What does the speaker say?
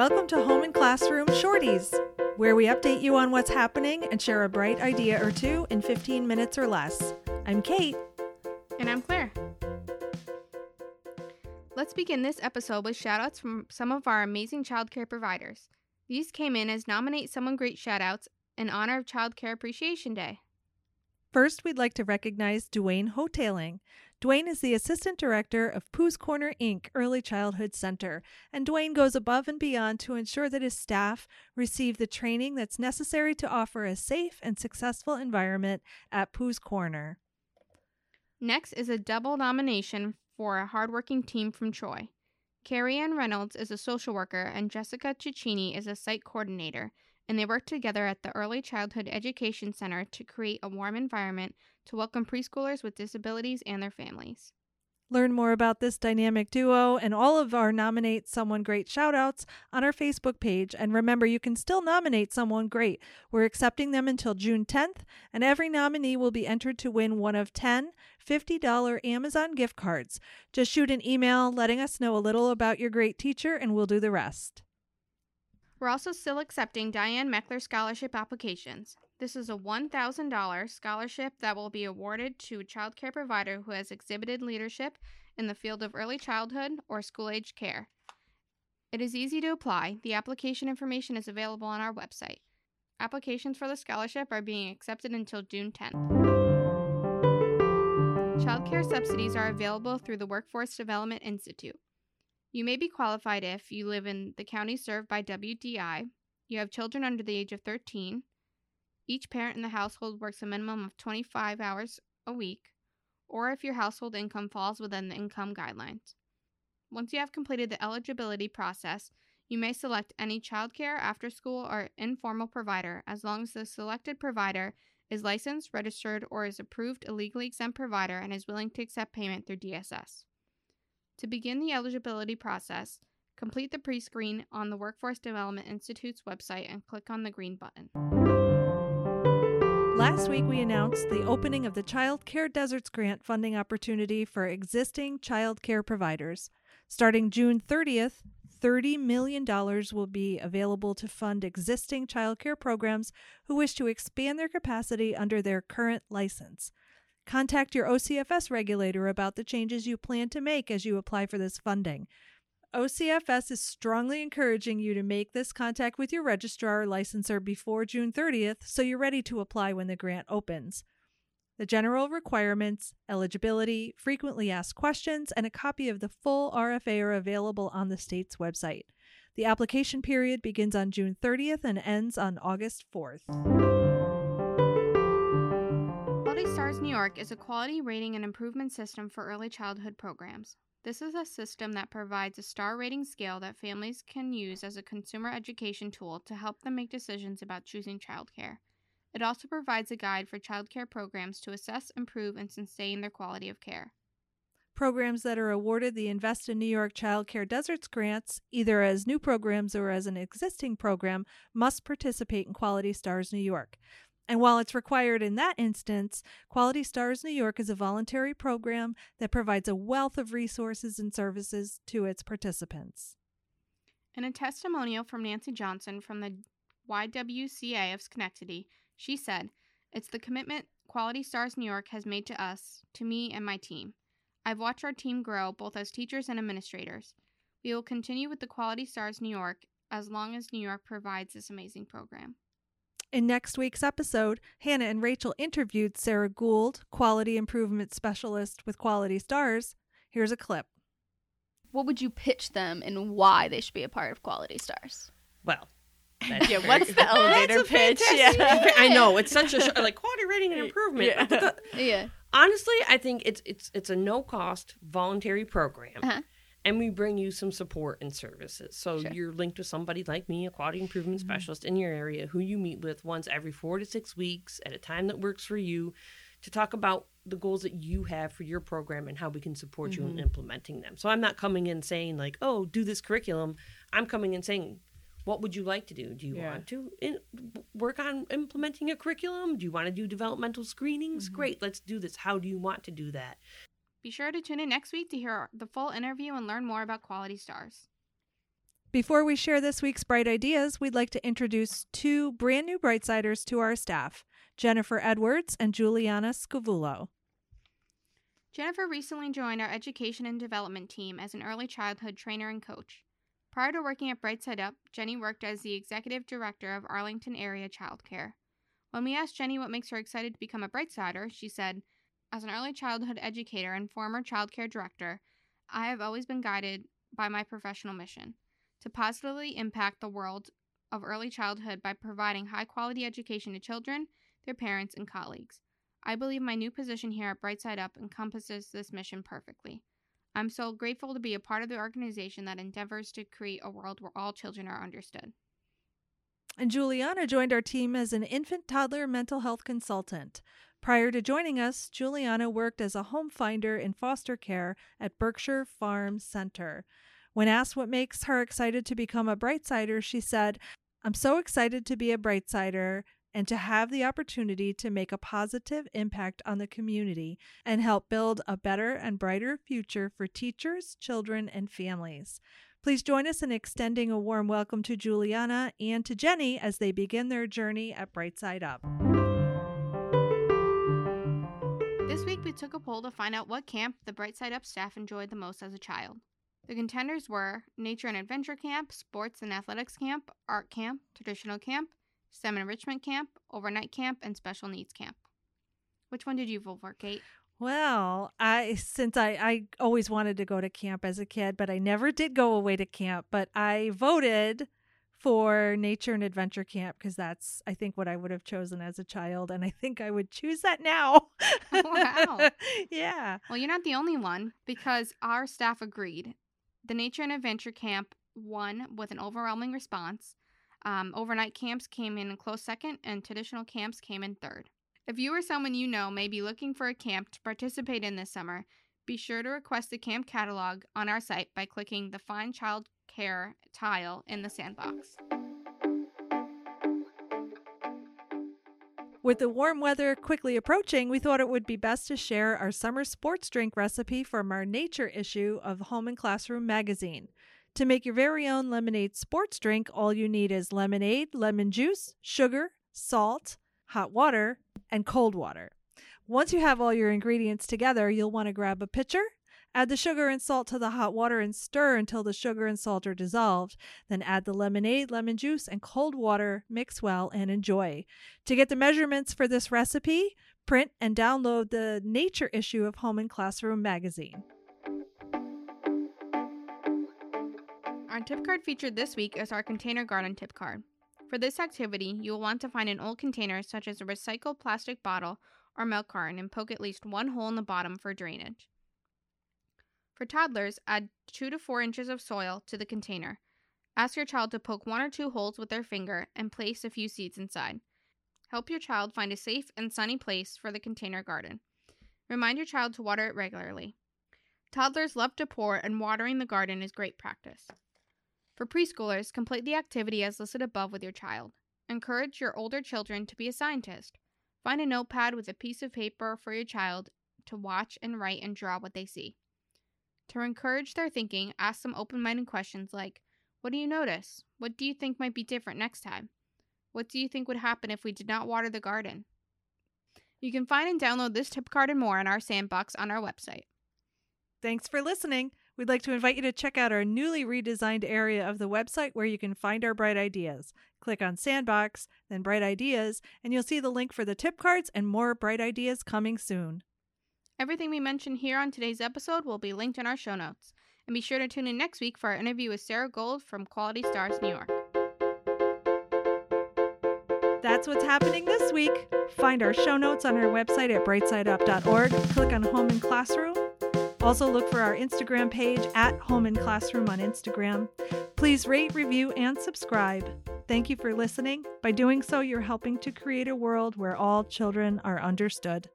Welcome to Home and Classroom Shorties, where we update you on what's happening and share a bright idea or two in 15 minutes or less. I'm Kate. And I'm Claire. Let's begin this episode with shoutouts from some of our amazing childcare providers. These came in as Nominate Someone Great shoutouts in honor of Childcare Appreciation Day. First, we'd like to recognize Dwayne Hotaling. Dwayne is the Assistant Director of Pooh's Corner Inc. Early Childhood Center, and Dwayne goes above and beyond to ensure that his staff receive the training that's necessary to offer a safe and successful environment at Pooh's Corner. Next is a double nomination for a hardworking team from Troy. Carrie Ann Reynolds is a social worker, and Jessica Cicchini is a site coordinator and they work together at the Early Childhood Education Center to create a warm environment to welcome preschoolers with disabilities and their families. Learn more about this dynamic duo and all of our Nominate Someone Great shoutouts on our Facebook page. And remember, you can still nominate someone great. We're accepting them until June 10th, and every nominee will be entered to win one of 10 $50 Amazon gift cards. Just shoot an email letting us know a little about your great teacher, and we'll do the rest. We're also still accepting Diane Meckler scholarship applications. This is a $1,000 scholarship that will be awarded to a child care provider who has exhibited leadership in the field of early childhood or school age care. It is easy to apply. The application information is available on our website. Applications for the scholarship are being accepted until June 10th. Child care subsidies are available through the Workforce Development Institute. You may be qualified if you live in the county served by WDI, you have children under the age of 13, each parent in the household works a minimum of 25 hours a week, or if your household income falls within the income guidelines. Once you have completed the eligibility process, you may select any childcare, after school, or informal provider as long as the selected provider is licensed, registered, or is approved a legally exempt provider and is willing to accept payment through DSS. To begin the eligibility process, complete the pre screen on the Workforce Development Institute's website and click on the green button. Last week, we announced the opening of the Child Care Deserts Grant funding opportunity for existing child care providers. Starting June 30th, $30 million will be available to fund existing child care programs who wish to expand their capacity under their current license. Contact your OCFS regulator about the changes you plan to make as you apply for this funding. OCFS is strongly encouraging you to make this contact with your registrar or licensor before June 30th so you're ready to apply when the grant opens. The general requirements, eligibility, frequently asked questions, and a copy of the full RFA are available on the state's website. The application period begins on June 30th and ends on August 4th. Stars New York is a quality rating and improvement system for early childhood programs. This is a system that provides a star rating scale that families can use as a consumer education tool to help them make decisions about choosing childcare. It also provides a guide for childcare programs to assess, improve, and sustain their quality of care. Programs that are awarded the Invest in New York Child Care Deserts grants, either as new programs or as an existing program, must participate in Quality Stars New York. And while it's required in that instance, Quality Stars New York is a voluntary program that provides a wealth of resources and services to its participants. In a testimonial from Nancy Johnson from the YWCA of Schenectady, she said, It's the commitment Quality Stars New York has made to us, to me, and my team. I've watched our team grow both as teachers and administrators. We will continue with the Quality Stars New York as long as New York provides this amazing program. In next week's episode, Hannah and Rachel interviewed Sarah Gould, Quality Improvement Specialist with Quality Stars. Here's a clip. What would you pitch them and why they should be a part of Quality Stars? Well, yeah, what's the elevator pitch? Yeah. I know it's such a sh- like quality rating and improvement. Yeah. yeah. Honestly, I think it's it's it's a no cost voluntary program. Uh-huh and we bring you some support and services. So sure. you're linked with somebody like me, a quality improvement mm-hmm. specialist in your area, who you meet with once every four to six weeks at a time that works for you to talk about the goals that you have for your program and how we can support mm-hmm. you in mm-hmm. implementing them. So I'm not coming in saying like, "Oh, do this curriculum." I'm coming in saying, "What would you like to do? Do you yeah. want to in, work on implementing a curriculum? Do you want to do developmental screenings? Mm-hmm. Great, let's do this. How do you want to do that?" Be sure to tune in next week to hear the full interview and learn more about Quality Stars. Before we share this week's Bright Ideas, we'd like to introduce two brand new Brightsiders to our staff Jennifer Edwards and Juliana Scavullo. Jennifer recently joined our education and development team as an early childhood trainer and coach. Prior to working at Brightside Up, Jenny worked as the executive director of Arlington Area Childcare. When we asked Jenny what makes her excited to become a Brightsider, she said, As an early childhood educator and former childcare director, I have always been guided by my professional mission to positively impact the world of early childhood by providing high quality education to children, their parents, and colleagues. I believe my new position here at Brightside Up encompasses this mission perfectly. I'm so grateful to be a part of the organization that endeavors to create a world where all children are understood. And Juliana joined our team as an infant toddler mental health consultant. Prior to joining us, Juliana worked as a home finder in foster care at Berkshire Farm Center. When asked what makes her excited to become a Brightsider, she said, I'm so excited to be a Brightsider and to have the opportunity to make a positive impact on the community and help build a better and brighter future for teachers, children, and families. Please join us in extending a warm welcome to Juliana and to Jenny as they begin their journey at Brightside Up. This week, we took a poll to find out what camp the Brightside Up staff enjoyed the most as a child. The contenders were Nature and Adventure Camp, Sports and Athletics Camp, Art Camp, Traditional Camp, STEM Enrichment Camp, Overnight Camp, and Special Needs Camp. Which one did you vote for, Kate? Well, I since I I always wanted to go to camp as a kid, but I never did go away to camp, but I voted for nature and adventure camp because that's I think what I would have chosen as a child and I think I would choose that now. Wow. yeah. Well, you're not the only one because our staff agreed. The Nature and Adventure Camp won with an overwhelming response. Um, overnight camps came in close second, and traditional camps came in third. If you or someone you know may be looking for a camp to participate in this summer, be sure to request the camp catalog on our site by clicking the Find Child Care tile in the sandbox. With the warm weather quickly approaching, we thought it would be best to share our summer sports drink recipe from our nature issue of Home and Classroom magazine. To make your very own lemonade sports drink, all you need is lemonade, lemon juice, sugar, salt, hot water, and cold water. Once you have all your ingredients together, you'll want to grab a pitcher, add the sugar and salt to the hot water and stir until the sugar and salt are dissolved. Then add the lemonade, lemon juice, and cold water, mix well, and enjoy. To get the measurements for this recipe, print and download the Nature issue of Home and Classroom magazine. Our tip card featured this week is our container garden tip card. For this activity, you will want to find an old container such as a recycled plastic bottle or milk carton and poke at least one hole in the bottom for drainage. For toddlers, add 2 to 4 inches of soil to the container. Ask your child to poke one or two holes with their finger and place a few seeds inside. Help your child find a safe and sunny place for the container garden. Remind your child to water it regularly. Toddlers love to pour, and watering the garden is great practice. For preschoolers, complete the activity as listed above with your child. Encourage your older children to be a scientist. Find a notepad with a piece of paper for your child to watch and write and draw what they see. To encourage their thinking, ask some open minded questions like What do you notice? What do you think might be different next time? What do you think would happen if we did not water the garden? You can find and download this tip card and more in our sandbox on our website. Thanks for listening. We'd like to invite you to check out our newly redesigned area of the website where you can find our Bright Ideas. Click on Sandbox, then Bright Ideas, and you'll see the link for the tip cards and more Bright Ideas coming soon. Everything we mentioned here on today's episode will be linked in our show notes. And be sure to tune in next week for our interview with Sarah Gold from Quality Stars New York. That's what's happening this week. Find our show notes on our website at brightsideup.org. Click on Home and Classroom. Also, look for our Instagram page at Home and Classroom on Instagram. Please rate, review, and subscribe. Thank you for listening. By doing so, you're helping to create a world where all children are understood.